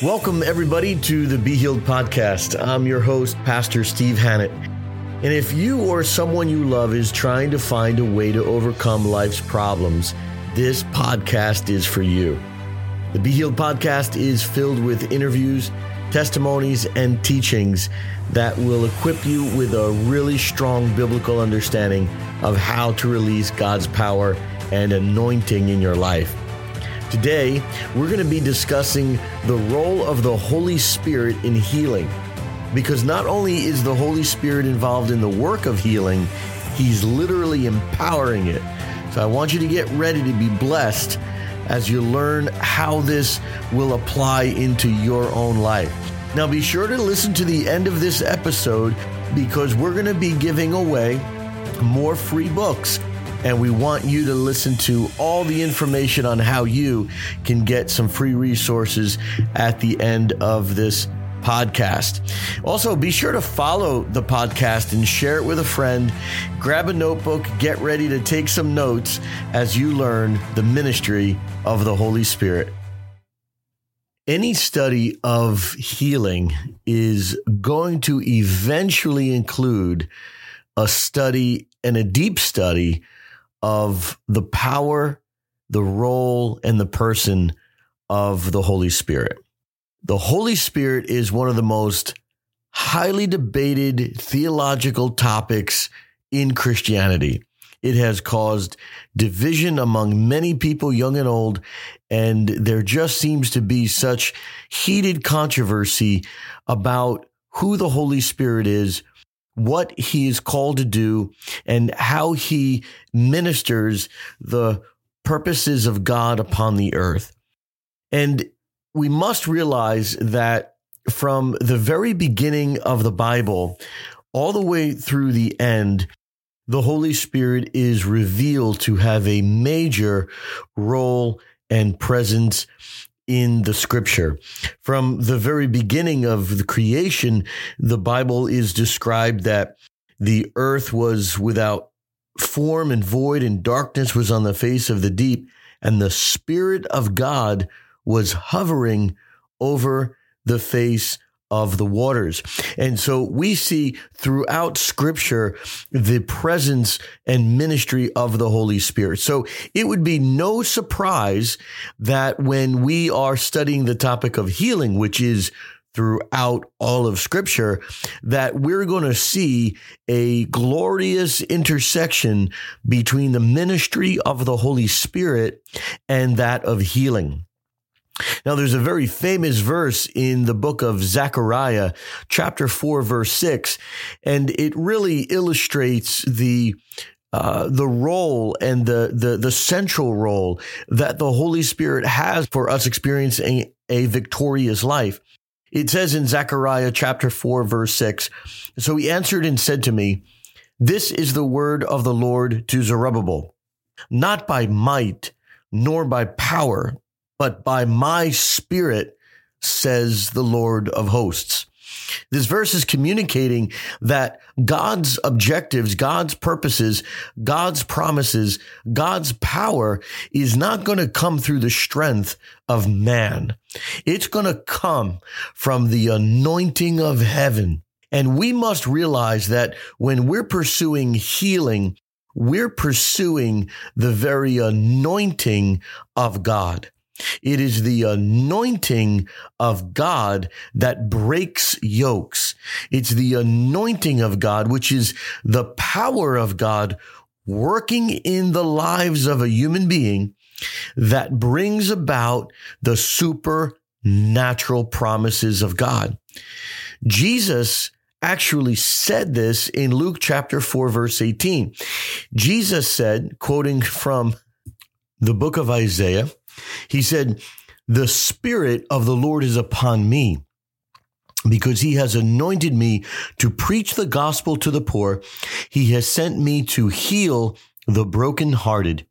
Welcome, everybody, to the Be Healed podcast. I'm your host, Pastor Steve Hannett. And if you or someone you love is trying to find a way to overcome life's problems, this podcast is for you. The Be Healed podcast is filled with interviews, testimonies, and teachings that will equip you with a really strong biblical understanding of how to release God's power and anointing in your life. Today, we're going to be discussing the role of the Holy Spirit in healing. Because not only is the Holy Spirit involved in the work of healing, He's literally empowering it. So I want you to get ready to be blessed as you learn how this will apply into your own life. Now, be sure to listen to the end of this episode because we're going to be giving away more free books and we want you to listen to all the information on how you can get some free resources at the end of this podcast. Also, be sure to follow the podcast and share it with a friend. Grab a notebook, get ready to take some notes as you learn the ministry of the Holy Spirit. Any study of healing is going to eventually include a study and a deep study of the power, the role, and the person of the Holy Spirit. The Holy Spirit is one of the most highly debated theological topics in Christianity. It has caused division among many people, young and old, and there just seems to be such heated controversy about who the Holy Spirit is, what he is called to do and how he ministers the purposes of God upon the earth. And we must realize that from the very beginning of the Bible, all the way through the end, the Holy Spirit is revealed to have a major role and presence in the scripture. From the very beginning of the creation, the Bible is described that the earth was without form and void, and darkness was on the face of the deep, and the Spirit of God was hovering over the face of the waters. And so we see throughout scripture the presence and ministry of the Holy Spirit. So it would be no surprise that when we are studying the topic of healing, which is throughout all of scripture that we're going to see a glorious intersection between the ministry of the Holy Spirit and that of healing. Now, there's a very famous verse in the book of Zechariah, chapter 4, verse 6, and it really illustrates the uh, the role and the, the the central role that the Holy Spirit has for us experiencing a victorious life. It says in Zechariah chapter 4, verse 6 So he answered and said to me, This is the word of the Lord to Zerubbabel, not by might nor by power, but by my spirit, says the Lord of hosts. This verse is communicating that God's objectives, God's purposes, God's promises, God's power is not going to come through the strength of man. It's going to come from the anointing of heaven. And we must realize that when we're pursuing healing, we're pursuing the very anointing of God. It is the anointing of God that breaks yokes. It's the anointing of God, which is the power of God working in the lives of a human being that brings about the supernatural promises of God. Jesus actually said this in Luke chapter 4, verse 18. Jesus said, quoting from the book of Isaiah, he said, The Spirit of the Lord is upon me because he has anointed me to preach the gospel to the poor. He has sent me to heal the brokenhearted,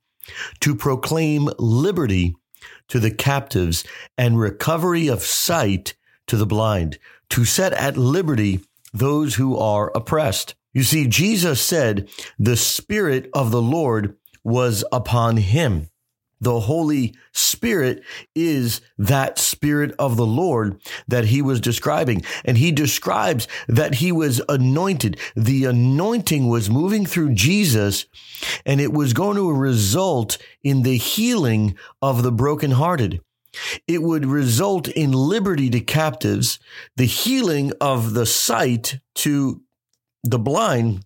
to proclaim liberty to the captives and recovery of sight to the blind, to set at liberty those who are oppressed. You see, Jesus said, the Spirit of the Lord was upon him. The Holy Spirit is that Spirit of the Lord that he was describing. And he describes that he was anointed. The anointing was moving through Jesus and it was going to result in the healing of the brokenhearted. It would result in liberty to captives, the healing of the sight to the blind,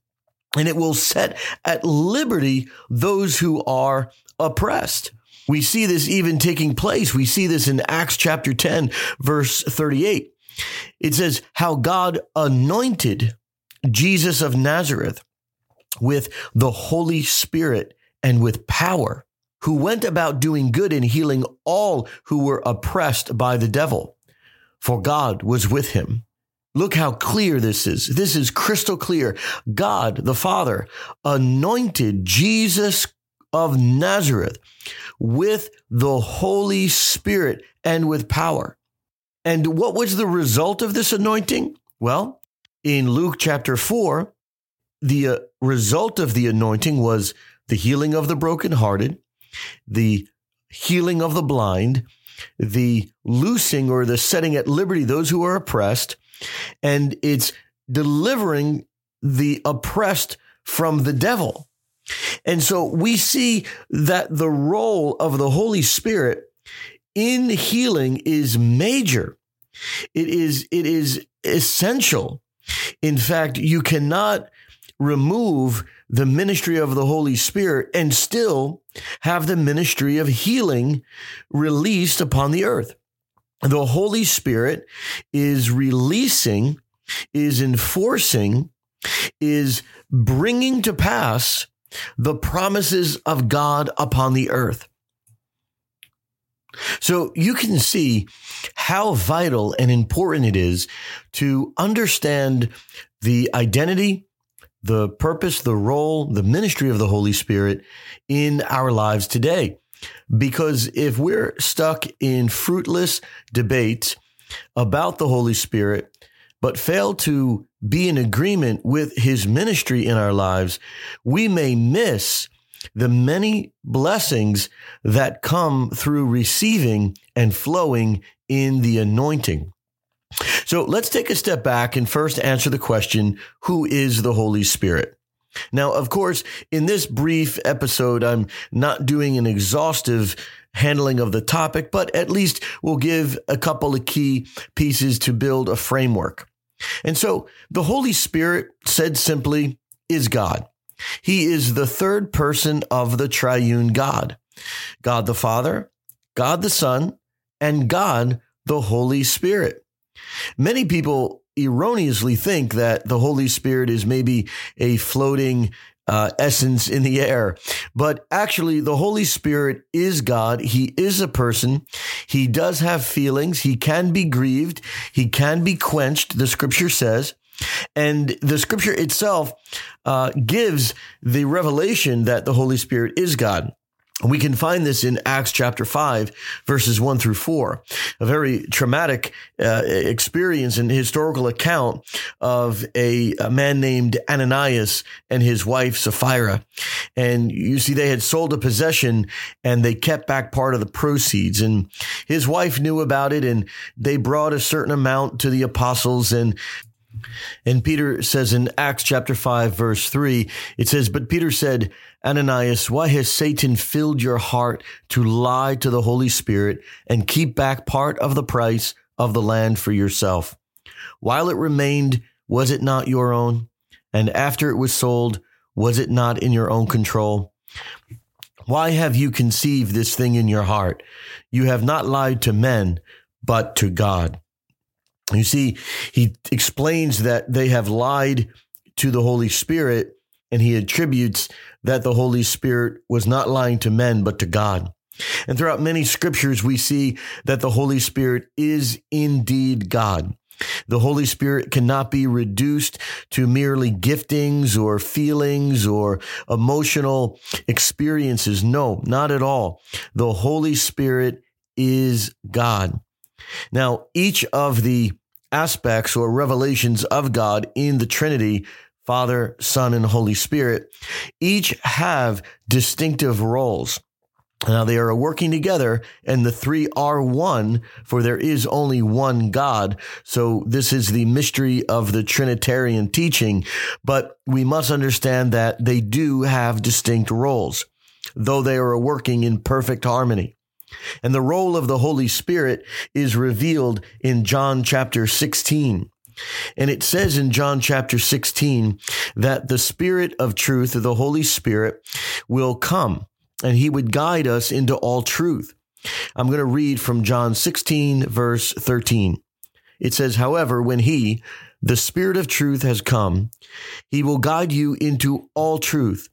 and it will set at liberty those who are oppressed. We see this even taking place. We see this in Acts chapter 10, verse 38. It says, How God anointed Jesus of Nazareth with the Holy Spirit and with power, who went about doing good and healing all who were oppressed by the devil, for God was with him. Look how clear this is. This is crystal clear. God, the Father, anointed Jesus of Nazareth with the Holy Spirit and with power. And what was the result of this anointing? Well, in Luke chapter 4, the uh, result of the anointing was the healing of the brokenhearted, the healing of the blind, the loosing or the setting at liberty those who are oppressed, and it's delivering the oppressed from the devil. And so we see that the role of the Holy Spirit in healing is major. It is, it is essential. In fact, you cannot remove the ministry of the Holy Spirit and still have the ministry of healing released upon the earth. The Holy Spirit is releasing, is enforcing, is bringing to pass the promises of God upon the earth. So you can see how vital and important it is to understand the identity, the purpose, the role, the ministry of the Holy Spirit in our lives today. Because if we're stuck in fruitless debates about the Holy Spirit, but fail to be in agreement with his ministry in our lives, we may miss the many blessings that come through receiving and flowing in the anointing. So let's take a step back and first answer the question Who is the Holy Spirit? Now, of course, in this brief episode, I'm not doing an exhaustive handling of the topic, but at least we'll give a couple of key pieces to build a framework. And so the Holy Spirit, said simply, is God. He is the third person of the triune God God the Father, God the Son, and God the Holy Spirit. Many people erroneously think that the Holy Spirit is maybe a floating uh, essence in the air. But actually, the Holy Spirit is God. He is a person. He does have feelings. He can be grieved. He can be quenched, the scripture says. And the scripture itself uh, gives the revelation that the Holy Spirit is God. We can find this in Acts chapter 5, verses 1 through 4, a very traumatic uh, experience and historical account of a, a, man named Ananias and his wife Sapphira. And you see, they had sold a possession and they kept back part of the proceeds. And his wife knew about it and they brought a certain amount to the apostles and and Peter says in Acts chapter 5, verse 3, it says, But Peter said, Ananias, why has Satan filled your heart to lie to the Holy Spirit and keep back part of the price of the land for yourself? While it remained, was it not your own? And after it was sold, was it not in your own control? Why have you conceived this thing in your heart? You have not lied to men, but to God. You see, he explains that they have lied to the Holy Spirit and he attributes that the Holy Spirit was not lying to men, but to God. And throughout many scriptures, we see that the Holy Spirit is indeed God. The Holy Spirit cannot be reduced to merely giftings or feelings or emotional experiences. No, not at all. The Holy Spirit is God. Now, each of the aspects or revelations of God in the Trinity Father, Son, and Holy Spirit, each have distinctive roles. Now they are working together and the three are one, for there is only one God. So this is the mystery of the Trinitarian teaching, but we must understand that they do have distinct roles, though they are working in perfect harmony. And the role of the Holy Spirit is revealed in John chapter 16. And it says in John chapter 16 that the Spirit of truth, the Holy Spirit, will come and he would guide us into all truth. I'm going to read from John 16, verse 13. It says, However, when he, the Spirit of truth, has come, he will guide you into all truth,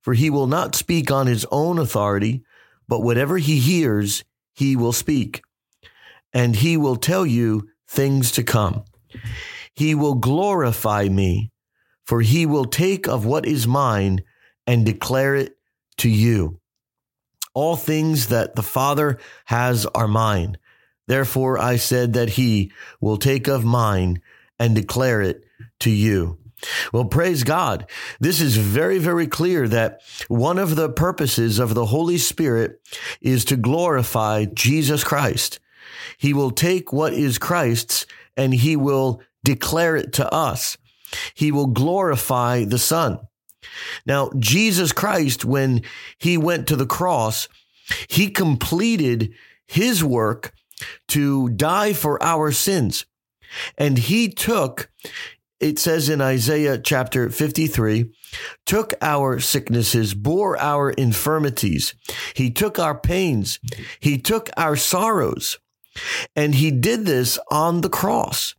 for he will not speak on his own authority, but whatever he hears, he will speak, and he will tell you things to come. He will glorify me, for he will take of what is mine and declare it to you. All things that the Father has are mine. Therefore I said that he will take of mine and declare it to you. Well, praise God. This is very, very clear that one of the purposes of the Holy Spirit is to glorify Jesus Christ. He will take what is Christ's and he will declare it to us. He will glorify the Son. Now, Jesus Christ, when he went to the cross, he completed his work to die for our sins. And he took, it says in Isaiah chapter 53, took our sicknesses, bore our infirmities. He took our pains. He took our sorrows. And he did this on the cross.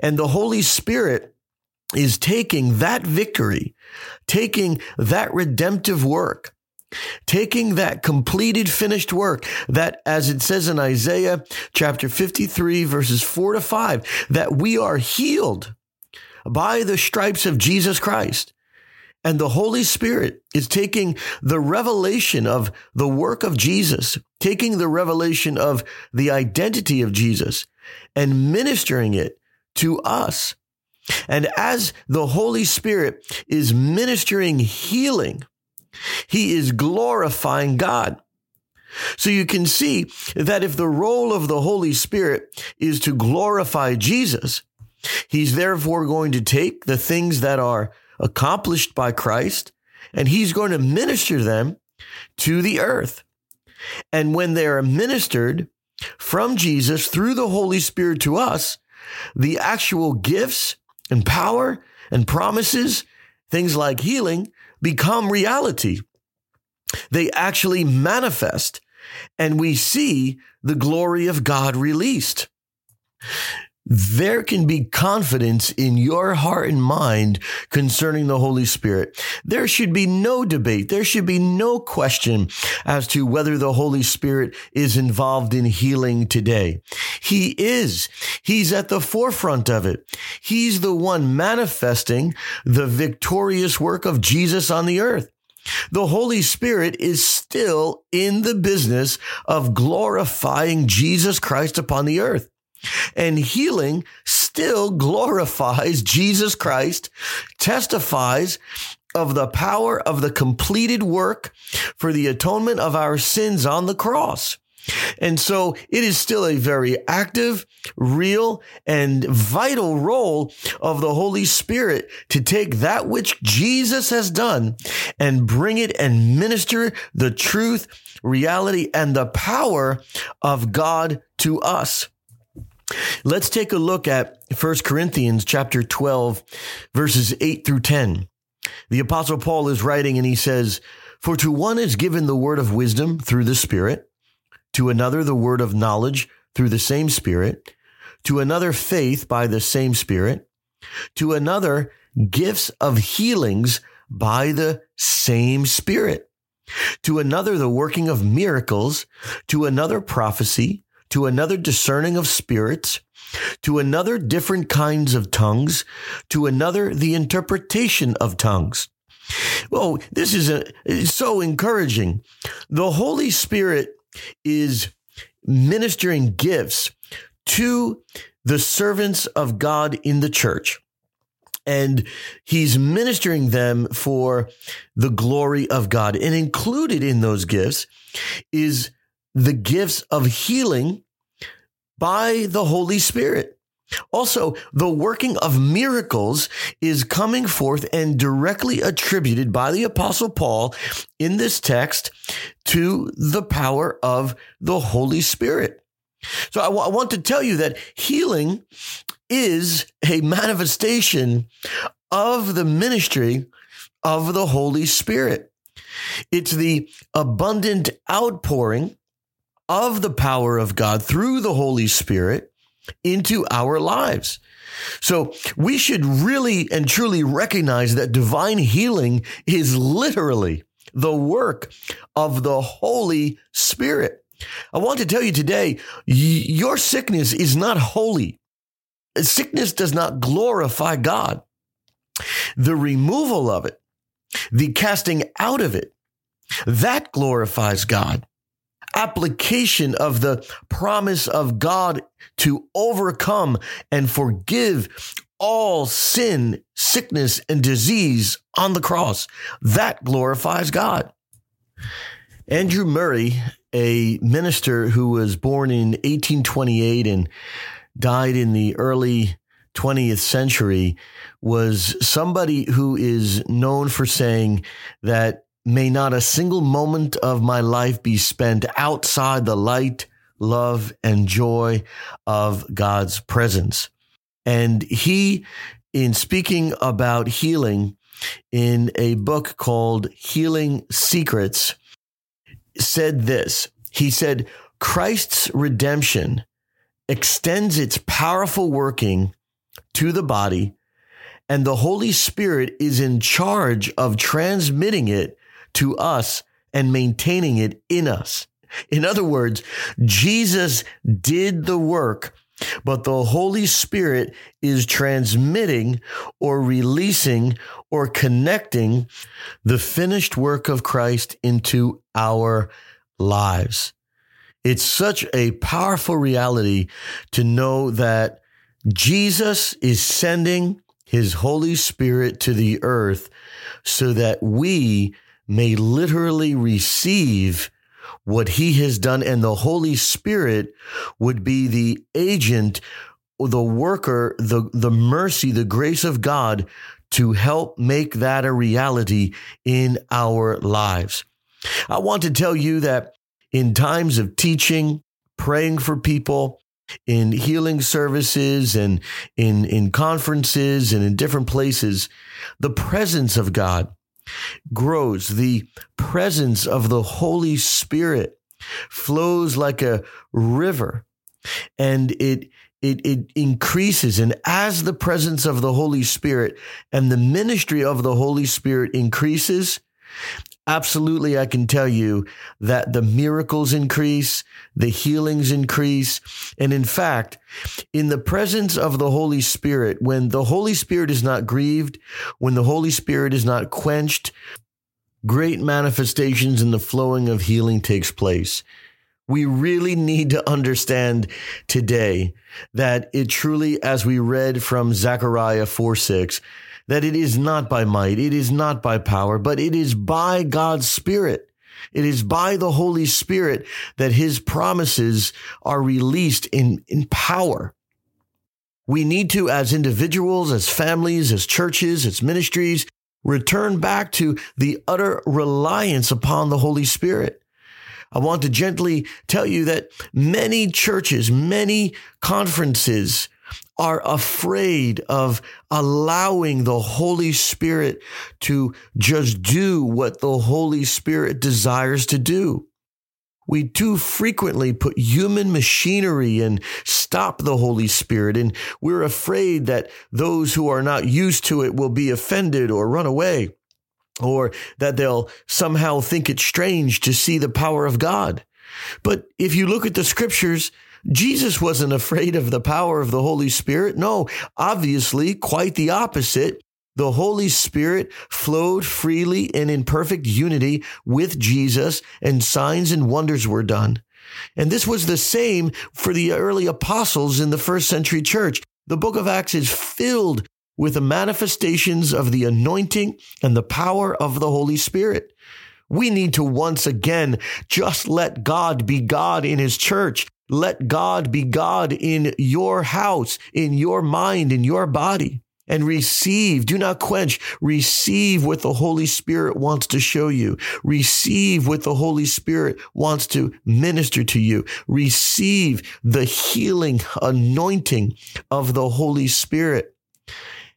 And the Holy Spirit is taking that victory, taking that redemptive work, taking that completed, finished work that, as it says in Isaiah chapter 53, verses four to five, that we are healed by the stripes of Jesus Christ. And the Holy Spirit is taking the revelation of the work of Jesus, taking the revelation of the identity of Jesus and ministering it to us and as the Holy Spirit is ministering healing, he is glorifying God. So you can see that if the role of the Holy Spirit is to glorify Jesus, he's therefore going to take the things that are accomplished by Christ and he's going to minister them to the earth. And when they are ministered from Jesus through the Holy Spirit to us, the actual gifts and power and promises, things like healing, become reality. They actually manifest, and we see the glory of God released there can be confidence in your heart and mind concerning the Holy Spirit. There should be no debate. There should be no question as to whether the Holy Spirit is involved in healing today. He is. He's at the forefront of it. He's the one manifesting the victorious work of Jesus on the earth. The Holy Spirit is still in the business of glorifying Jesus Christ upon the earth. And healing still glorifies Jesus Christ, testifies of the power of the completed work for the atonement of our sins on the cross. And so it is still a very active, real, and vital role of the Holy Spirit to take that which Jesus has done and bring it and minister the truth, reality, and the power of God to us. Let's take a look at 1 Corinthians chapter 12, verses 8 through 10. The apostle Paul is writing and he says, For to one is given the word of wisdom through the Spirit, to another the word of knowledge through the same Spirit, to another faith by the same Spirit, to another gifts of healings by the same Spirit, to another the working of miracles, to another prophecy, to another discerning of spirits, to another different kinds of tongues, to another the interpretation of tongues. Well, this is a, so encouraging. The Holy Spirit is ministering gifts to the servants of God in the church. and he's ministering them for the glory of God. And included in those gifts is the gifts of healing by the Holy Spirit. Also, the working of miracles is coming forth and directly attributed by the apostle Paul in this text to the power of the Holy Spirit. So I, w- I want to tell you that healing is a manifestation of the ministry of the Holy Spirit. It's the abundant outpouring of the power of God through the Holy Spirit into our lives. So we should really and truly recognize that divine healing is literally the work of the Holy Spirit. I want to tell you today, your sickness is not holy. Sickness does not glorify God. The removal of it, the casting out of it, that glorifies God. Application of the promise of God to overcome and forgive all sin, sickness, and disease on the cross. That glorifies God. Andrew Murray, a minister who was born in 1828 and died in the early 20th century, was somebody who is known for saying that may not a single moment of my life be spent outside the light, love, and joy of God's presence. And he, in speaking about healing in a book called Healing Secrets, said this. He said, Christ's redemption extends its powerful working to the body, and the Holy Spirit is in charge of transmitting it to us and maintaining it in us. In other words, Jesus did the work, but the Holy Spirit is transmitting or releasing or connecting the finished work of Christ into our lives. It's such a powerful reality to know that Jesus is sending his Holy Spirit to the earth so that we may literally receive what he has done and the Holy Spirit would be the agent the worker, the, the mercy, the grace of God to help make that a reality in our lives. I want to tell you that in times of teaching, praying for people, in healing services and in, in conferences and in different places, the presence of God grows. The presence of the Holy Spirit flows like a river and it it, it increases. And as the presence of the Holy Spirit and the ministry of the Holy Spirit increases, absolutely, I can tell you that the miracles increase, the healings increase. And in fact, in the presence of the Holy Spirit, when the Holy Spirit is not grieved, when the Holy Spirit is not quenched, great manifestations in the flowing of healing takes place. We really need to understand today that it truly, as we read from Zechariah 4 6, that it is not by might, it is not by power, but it is by God's Spirit. It is by the Holy Spirit that his promises are released in, in power. We need to, as individuals, as families, as churches, as ministries, return back to the utter reliance upon the Holy Spirit. I want to gently tell you that many churches, many conferences are afraid of allowing the Holy Spirit to just do what the Holy Spirit desires to do. We too frequently put human machinery and stop the Holy Spirit, and we're afraid that those who are not used to it will be offended or run away, or that they'll somehow think it strange to see the power of God. But if you look at the scriptures, Jesus wasn't afraid of the power of the Holy Spirit. No, obviously, quite the opposite. The Holy Spirit flowed freely and in perfect unity with Jesus, and signs and wonders were done. And this was the same for the early apostles in the first century church. The book of Acts is filled with the manifestations of the anointing and the power of the Holy Spirit. We need to once again just let God be God in his church. Let God be God in your house, in your mind, in your body and receive. Do not quench. Receive what the Holy Spirit wants to show you. Receive what the Holy Spirit wants to minister to you. Receive the healing anointing of the Holy Spirit.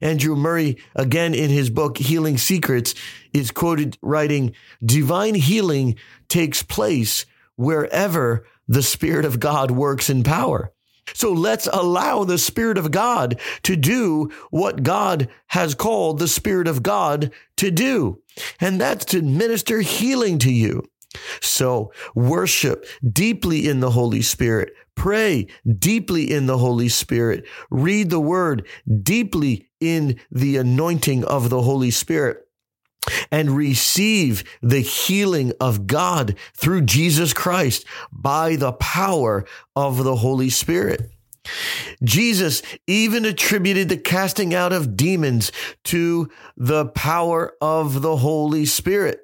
Andrew Murray, again in his book, Healing Secrets, is quoted writing, divine healing takes place wherever the Spirit of God works in power. So let's allow the Spirit of God to do what God has called the Spirit of God to do. And that's to minister healing to you. So worship deeply in the Holy Spirit. Pray deeply in the Holy Spirit. Read the word deeply in the anointing of the Holy Spirit and receive the healing of God through Jesus Christ by the power of the Holy Spirit. Jesus even attributed the casting out of demons to the power of the Holy Spirit.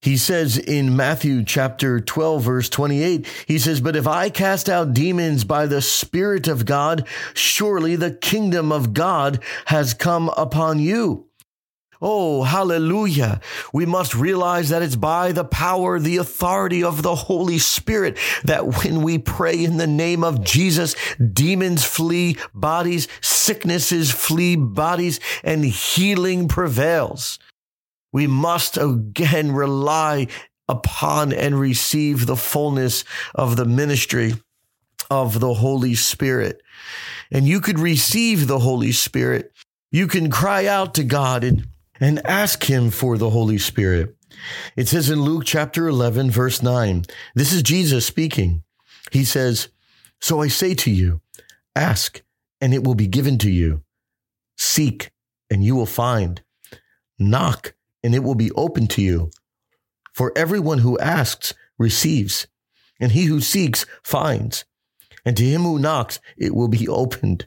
He says in Matthew chapter 12, verse 28, he says, But if I cast out demons by the Spirit of God, surely the kingdom of God has come upon you. Oh, hallelujah. We must realize that it's by the power, the authority of the Holy Spirit that when we pray in the name of Jesus, demons flee bodies, sicknesses flee bodies, and healing prevails. We must again rely upon and receive the fullness of the ministry of the Holy Spirit. And you could receive the Holy Spirit. You can cry out to God and and ask him for the Holy Spirit. It says in Luke chapter 11, verse 9, this is Jesus speaking. He says, So I say to you, ask, and it will be given to you. Seek, and you will find. Knock, and it will be open to you. For everyone who asks receives, and he who seeks finds, and to him who knocks it will be opened.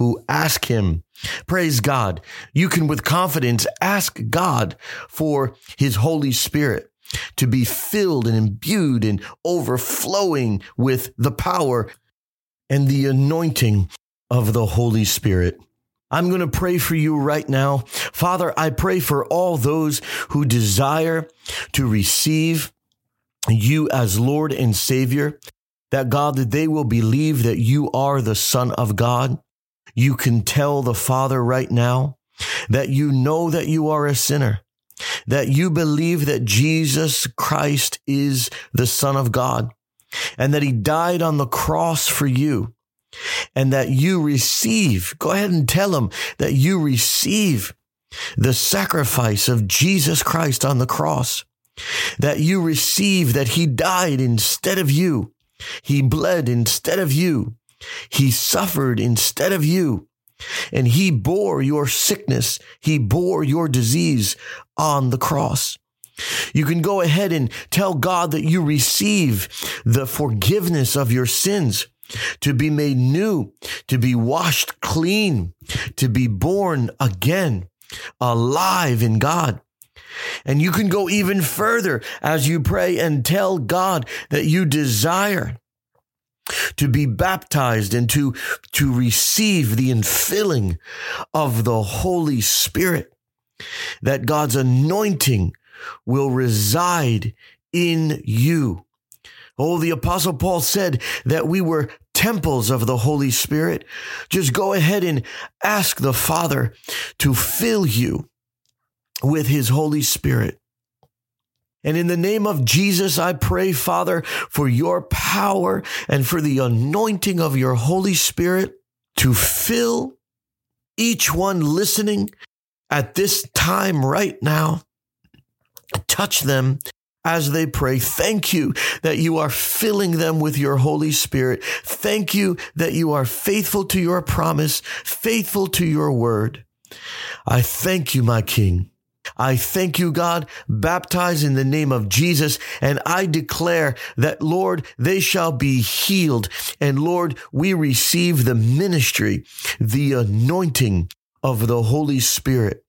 who ask him? Praise God. You can with confidence ask God for his Holy Spirit to be filled and imbued and overflowing with the power and the anointing of the Holy Spirit. I'm going to pray for you right now. Father, I pray for all those who desire to receive you as Lord and Savior, that God, that they will believe that you are the Son of God. You can tell the Father right now that you know that you are a sinner, that you believe that Jesus Christ is the Son of God and that he died on the cross for you and that you receive, go ahead and tell him that you receive the sacrifice of Jesus Christ on the cross, that you receive that he died instead of you. He bled instead of you. He suffered instead of you. And he bore your sickness. He bore your disease on the cross. You can go ahead and tell God that you receive the forgiveness of your sins, to be made new, to be washed clean, to be born again, alive in God. And you can go even further as you pray and tell God that you desire to be baptized and to, to receive the infilling of the Holy Spirit, that God's anointing will reside in you. Oh, the apostle Paul said that we were temples of the Holy Spirit. Just go ahead and ask the Father to fill you with his Holy Spirit. And in the name of Jesus, I pray, Father, for your power and for the anointing of your Holy Spirit to fill each one listening at this time right now Touch them as they pray. Thank you that you are filling them with your Holy Spirit. Thank you that you are faithful to your promise, faithful to your word. I thank you, my King. I thank you, God, baptize in the name of Jesus. And I declare that, Lord, they shall be healed. And Lord, we receive the ministry, the anointing of the Holy Spirit.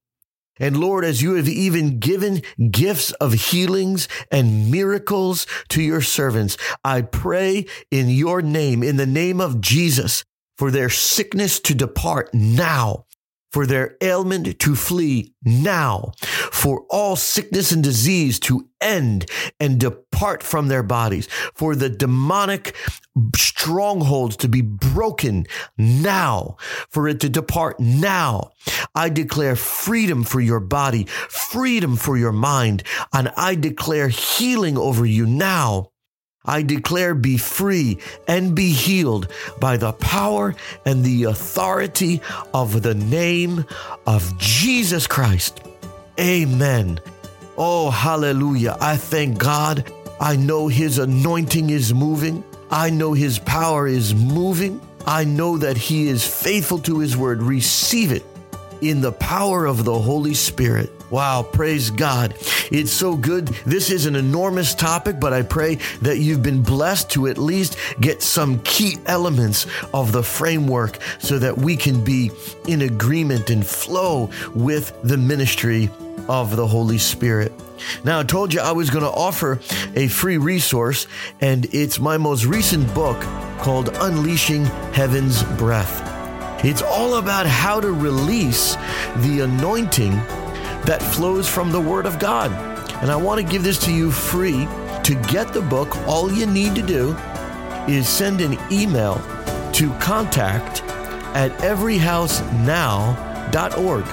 And Lord, as you have even given gifts of healings and miracles to your servants, I pray in your name, in the name of Jesus, for their sickness to depart now for their ailment to flee now, for all sickness and disease to end and depart from their bodies, for the demonic strongholds to be broken now, for it to depart now. I declare freedom for your body, freedom for your mind, and I declare healing over you now I declare be free and be healed by the power and the authority of the name of Jesus Christ. Amen. Oh, hallelujah. I thank God. I know his anointing is moving. I know his power is moving. I know that he is faithful to his word. Receive it in the power of the Holy Spirit. Wow, praise God. It's so good. This is an enormous topic, but I pray that you've been blessed to at least get some key elements of the framework so that we can be in agreement and flow with the ministry of the Holy Spirit. Now, I told you I was going to offer a free resource, and it's my most recent book called Unleashing Heaven's Breath. It's all about how to release the anointing that flows from the Word of God. And I want to give this to you free. To get the book, all you need to do is send an email to contact at everyhousenow.org.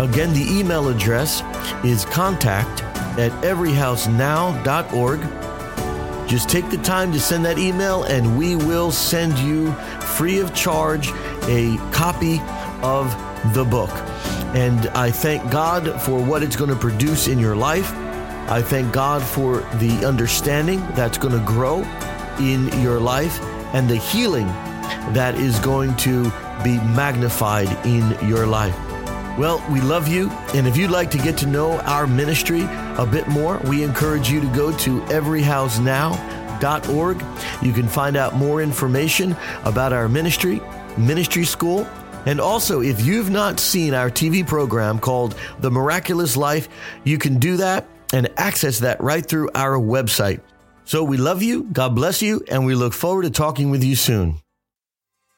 Again, the email address is contact at everyhousenow.org. Just take the time to send that email, and we will send you free of charge a copy of the book. And I thank God for what it's going to produce in your life. I thank God for the understanding that's going to grow in your life and the healing that is going to be magnified in your life. Well, we love you. And if you'd like to get to know our ministry a bit more, we encourage you to go to everyhousenow.org. You can find out more information about our ministry, ministry school, and also, if you've not seen our TV program called The Miraculous Life, you can do that and access that right through our website. So we love you, God bless you, and we look forward to talking with you soon.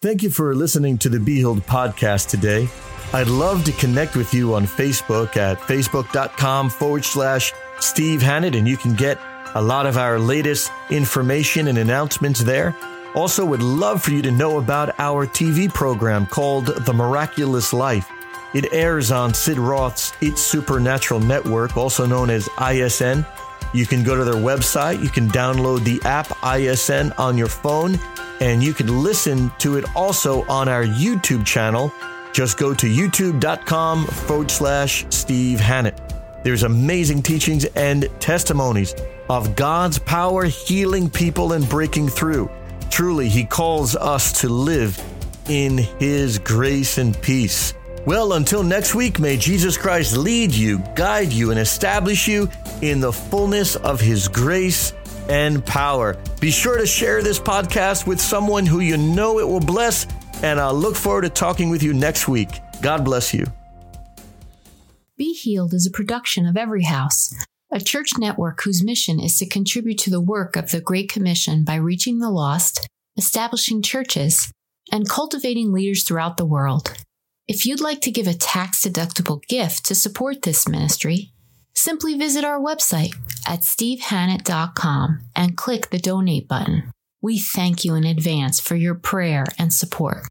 Thank you for listening to the Be Healed podcast today. I'd love to connect with you on Facebook at facebook.com forward slash Steve Hannett, and you can get a lot of our latest information and announcements there. Also, would love for you to know about our TV program called The Miraculous Life. It airs on Sid Roth's It's Supernatural Network, also known as ISN. You can go to their website, you can download the app ISN on your phone, and you can listen to it also on our YouTube channel. Just go to youtube.com forward slash Steve Hannett. There's amazing teachings and testimonies of God's power healing people and breaking through. Truly, He calls us to live in His grace and peace. Well, until next week, may Jesus Christ lead you, guide you, and establish you in the fullness of His grace and power. Be sure to share this podcast with someone who you know it will bless, and I'll look forward to talking with you next week. God bless you. Be Healed is a production of Every House a church network whose mission is to contribute to the work of the Great Commission by reaching the lost, establishing churches, and cultivating leaders throughout the world. If you'd like to give a tax deductible gift to support this ministry, simply visit our website at stevehannett.com and click the donate button. We thank you in advance for your prayer and support.